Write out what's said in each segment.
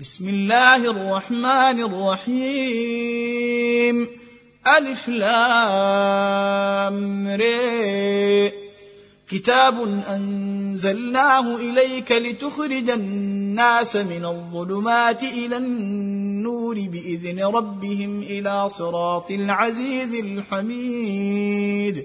بسم الله الرحمن الرحيم. ألف لام كتاب أنزلناه إليك لتخرج الناس من الظلمات إلى النور بإذن ربهم إلى صراط العزيز الحميد.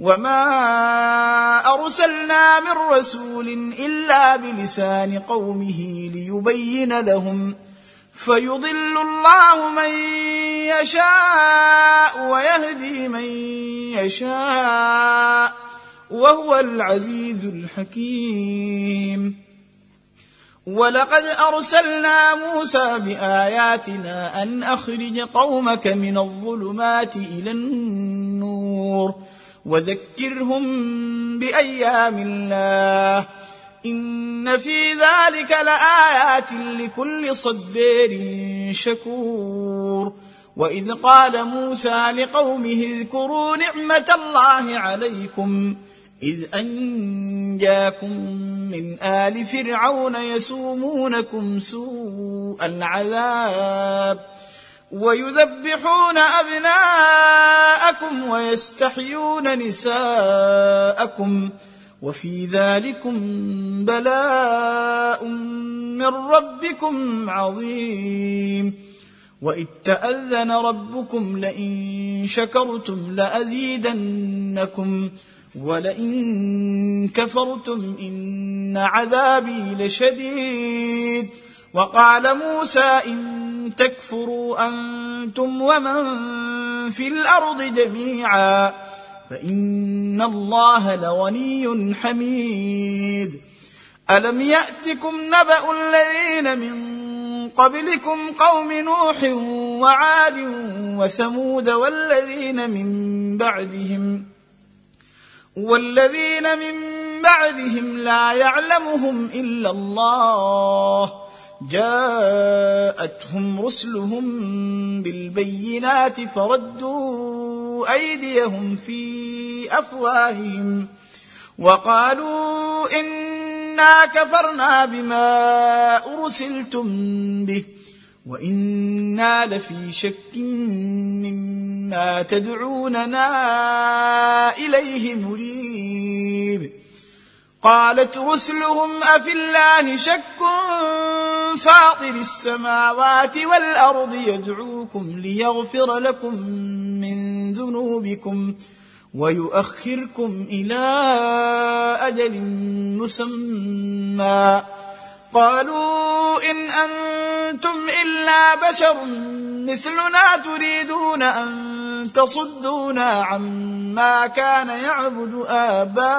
وما ارسلنا من رسول الا بلسان قومه ليبين لهم فيضل الله من يشاء ويهدي من يشاء وهو العزيز الحكيم ولقد ارسلنا موسى باياتنا ان اخرج قومك من الظلمات إلى النور وذكرهم بأيام الله. إن في ذلك لآيات لكل صبير شكور. وإذ قال موسى لقومه اذكروا نعمة الله عليكم. إذ أنجاكم من آل فرعون يسومونكم سوء العذاب. ويذبحون ابناءكم ويستحيون نساءكم وفي ذلكم بلاء من ربكم عظيم. وإذ تأذن ربكم لئن شكرتم لأزيدنكم ولئن كفرتم إن عذابي لشديد. وقال موسى إن تكفروا أنتم ومن في الأرض جميعا فإن الله لغني حميد. ألم يأتكم نبأ الذين من قبلكم قوم نوح وعاد وثمود والذين من بعدهم والذين من بعدهم لا يعلمهم إلا الله جاءتهم رسلهم بالبينات فردوا أيديهم في أفواههم وقالوا إنا كفرنا بما أرسلتم به وإنا لفي شك مما تدعوننا إليه مريب. قالت رسلهم أفي الله شك فاطر السماوات والأرض يدعوكم ليغفر لكم من ذنوبكم ويؤخركم إلى أجل مسمى. قالوا إن أنتم إلا بشر مثلنا تريدون أن تصدونا عما كان يعبد آباؤنا.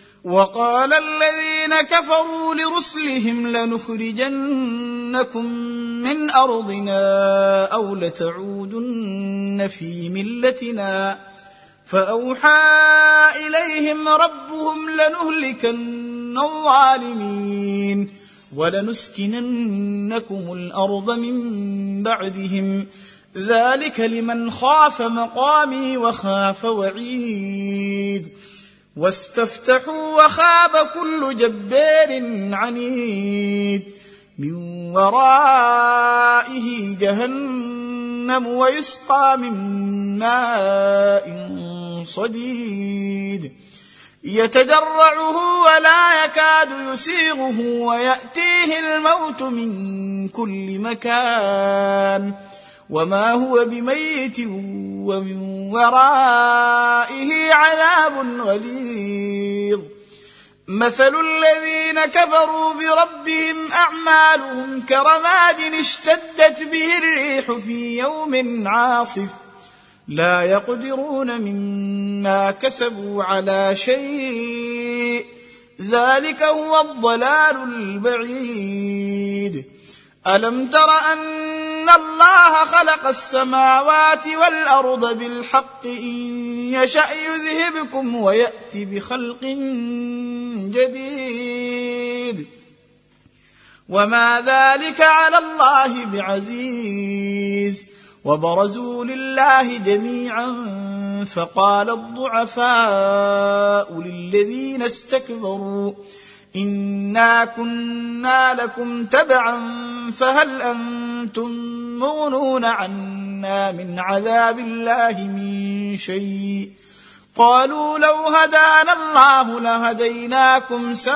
وقال الذين كفروا لرسلهم لنخرجنكم من أرضنا أو لتعودن في ملتنا. فأوحى إليهم ربهم لنهلكن الظالمين ولنسكننكم الأرض من بعدهم. ذلك لمن خاف مقامي وخاف وعيد. واستفتحوا وخاب كل جبار عنيد من ورائه جهنم ويسقى من ماء صديد. يتجرعه ولا يكاد يسيغه ويأتيه الموت من كل مكان. وما هو بميت ومن ورائه عذاب غليظ. مثل الذين كفروا بربهم أعمالهم كرماد اشتدت به الريح في يوم عاصف. لا يقدرون مما كسبوا على شيء. ذلك هو الضلال البعيد. ألم تر أن الله خلق السماوات والأرض بالحق؟ إن يشأ يذهبكم ويات بخلق جديد. وما ذلك على الله بعزيز. وبرزوا لله جميعا فقال الضعفاء للذين استكبروا انا كنا لكم تبعا فهل أنتم مغنون عنا من عذاب الله من شيء قالوا لو هدانا الله لهديناكم سواء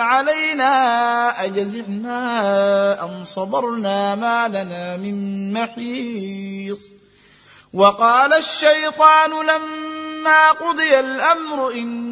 علينا اجزعنا ام صبرنا ما لنا من محيص وقال الشيطان لما قضي الامر ان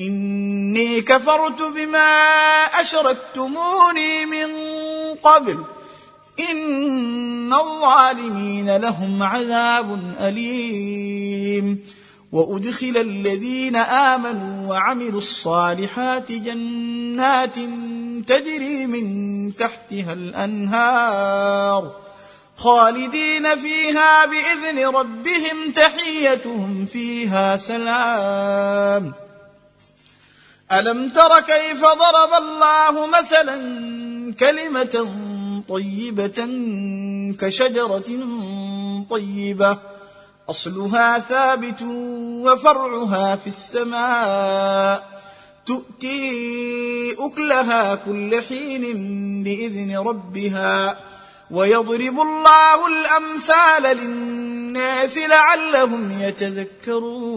إني كفرت بما أشركتموني من قبل. إن الظالمين لهم عذاب أليم. وأدخل الذين آمنوا وعملوا الصالحات جنات تجري من تحتها الأنهار خالدين فيها بإذن ربهم تحيتهم فيها سلام. ألم تر كيف ضرب الله مثلا كلمة طيبة كشجرة طيبة؟ أصلها ثابت وفرعها في السماء. تؤتي أكلها كل حين بإذن ربها. ويضرب الله الأمثال للناس لعلهم يتذكرون.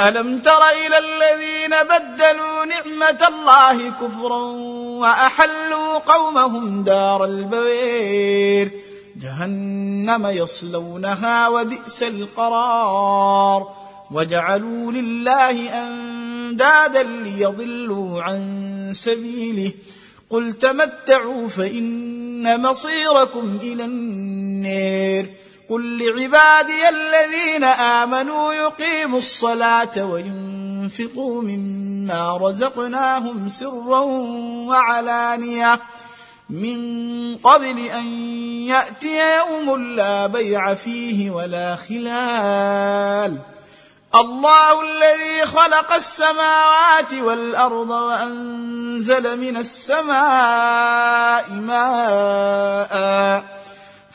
ألم تر إلى الذين بدلوا نعمة الله كفرا وأحلوا قومهم دار البوير؟ جهنم يصلونها وبئس القرار. وجعلوا لله أندادا ليضلوا عن سبيله. قل تمتعوا فإن مصيركم إلى النار قل لعبادي الذين آمنوا يقيموا الصلاة وينفقوا مما رزقناهم سرا وعلانية. من قبل أن ياتي يوم لا بيع فيه ولا خلال. الله الذي خلق السماوات والأرض وأنزل من السماء ماء.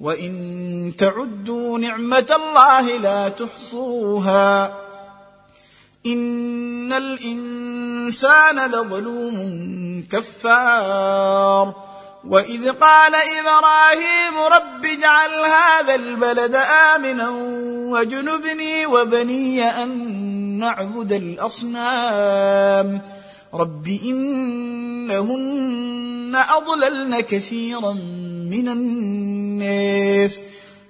وان تعدوا نعمه الله لا تحصوها ان الانسان لظلوم كفار واذ قال إبراهيم رب اجعل هذا البلد امنا واجنبني وبني ان نعبد الاصنام رب انهن اضللن كثيرا من الناس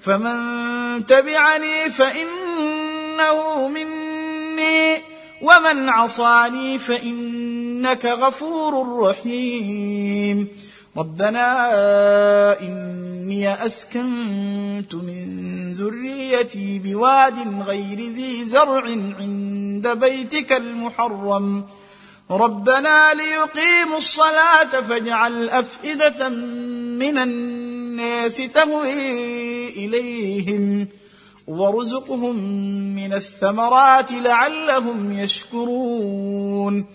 فمن تبعني فانه مني ومن عصاني فانك غفور رحيم ربنا اني اسكنت من ذريتي بواد غير ذي زرع عند بيتك المحرم ربنا ليقيموا الصلاة فاجعل أفئدة من الناس تهوي إليهم وارزقهم من الثمرات لعلهم يشكرون.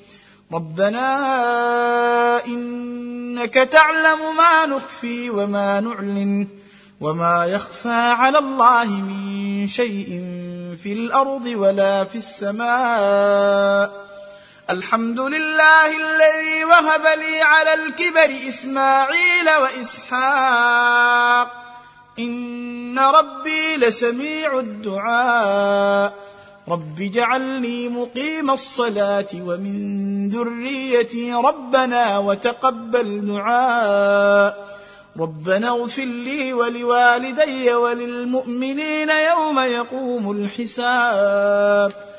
ربنا إنك تعلم ما نخفي وما نعلن وما يخفى على الله من شيء في الأرض ولا في السماء. الحمد لله الذي وهب لي على الكبر إسماعيل وإسحاق. إن ربي لسميع الدعاء. رب اجعلني مقيم الصلاة ومن ذريتي ربنا وتقبل دعاء. ربنا اغفر لي ولوالدي وللمؤمنين يوم يقوم الحساب.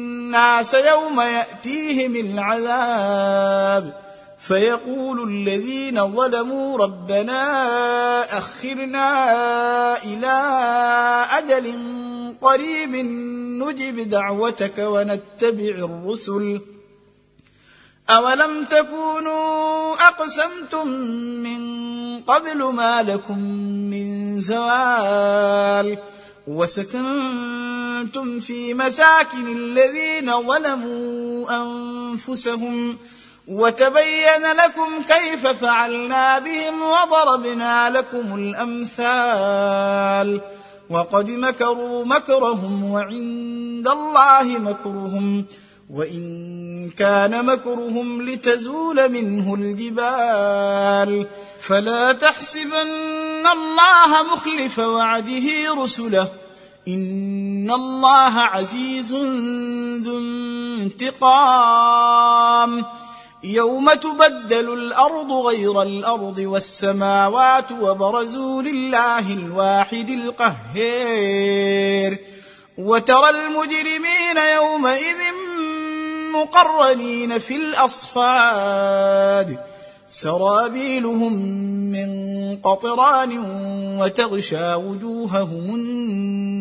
الناس يوم يأتيهم العذاب. فيقول الذين ظلموا ربنا أخرنا إلى أجل قريب نجب دعوتك ونتبع الرسل. أولم تكونوا أقسمتم من قبل ما لكم من زوال؟ وسكنتم في مساكن الذين ظلموا أنفسهم وتبين لكم كيف فعلنا بهم وضربنا لكم الأمثال وقد مكروا مكرهم وعند الله مكرهم وإن كان مكرهم لتزول منه الجبال فلا تحسبن الله مخلف وعده رسله ان الله عزيز ذو انتقام. يوم تبدل الأرض غير الأرض والسماوات وبرزوا لله الواحد القهير وترى المجرمين يومئذ مقرنين في الاصفاد. سرابيلهم من قطران وتغشى وجوههم